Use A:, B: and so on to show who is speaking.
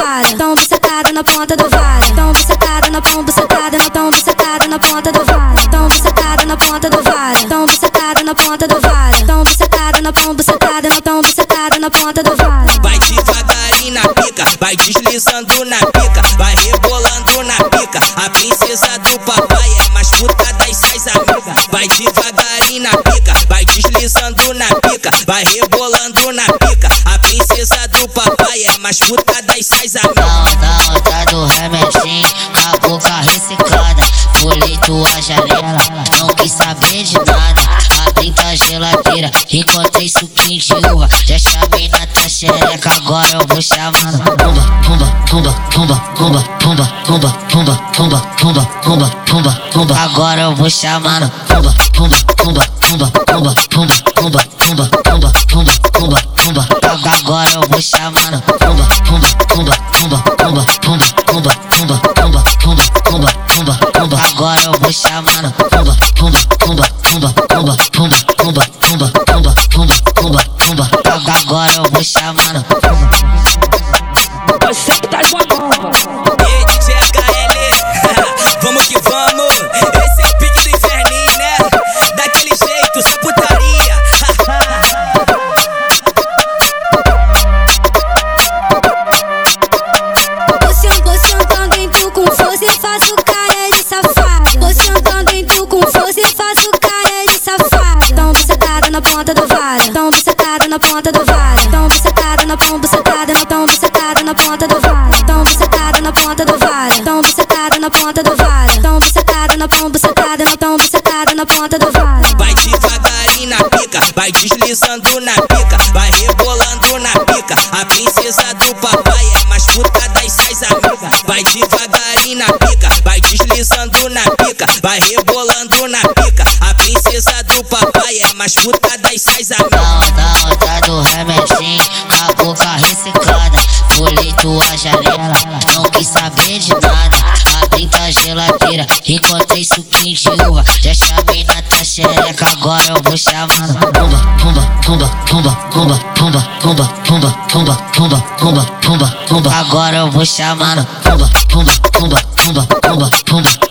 A: vara, toma sacada na ponta do vara, tão sacada na ponta, sacada Vale, tão sacada na ponta do vara, tão sacada na ponta do vara, tão sacada na ponta do vara, tão sacada na ponta, sacada na sacada na ponta do vara.
B: Vai devagarinho na pica, vai deslizando na pica, vai rebolando na pica. A princesa do papai é mais puta das seis amigas. Vai devagarinho na pica, vai deslizando na pica, vai rebolando na pica. A princesa do papai é mais puta das seis amigas.
C: Não, não, tá do remexinho, com a boca ressecada. Pulei tua janela, não quis saber de nada. Abri tua geladeira, encontrei suquinho de uva. Já chamei na tua xereca, agora eu vou chamando. Pumba, pumba, pumba, pumba, pumba, pumba, pumba, pumba, pumba, pumba, pumba, pumba, pumba. Agora eu vou pumba, pumba, pumba, pumba, pumba, pumba, pumba, pumba, pumba,
A: na ponta do vara. Tão bucetada na tão bucetada na tão bucetada na ponta do vara. Tão bucetada na ponta do vara. Tão bucetada na ponta do vara. Tão bucetada na tão bucetada na tão bucetada na ponta do vara.
B: Vai devagarinho na pica, vai deslizando na pica, vai rebolando na pica. A princesa do papai é mais puta das seis amigas. Vai devagarinho na pica, vai deslizando na pica, vai rebolando na pica. A princesa do papai é mais puta das seis
C: amigas. Saber de nada. Geladeira, encontrei suquinho de uva. Já chamei na tua xereca, agora eu vou chamando. Pumba, pumba, pumba, pumba, pumba, pumba, pumba, pumba, pumba, pumba, pumba, pumba, pumba. Agora eu vou pumba, pumba, pumba, pumba, pumba, pumba, pumba,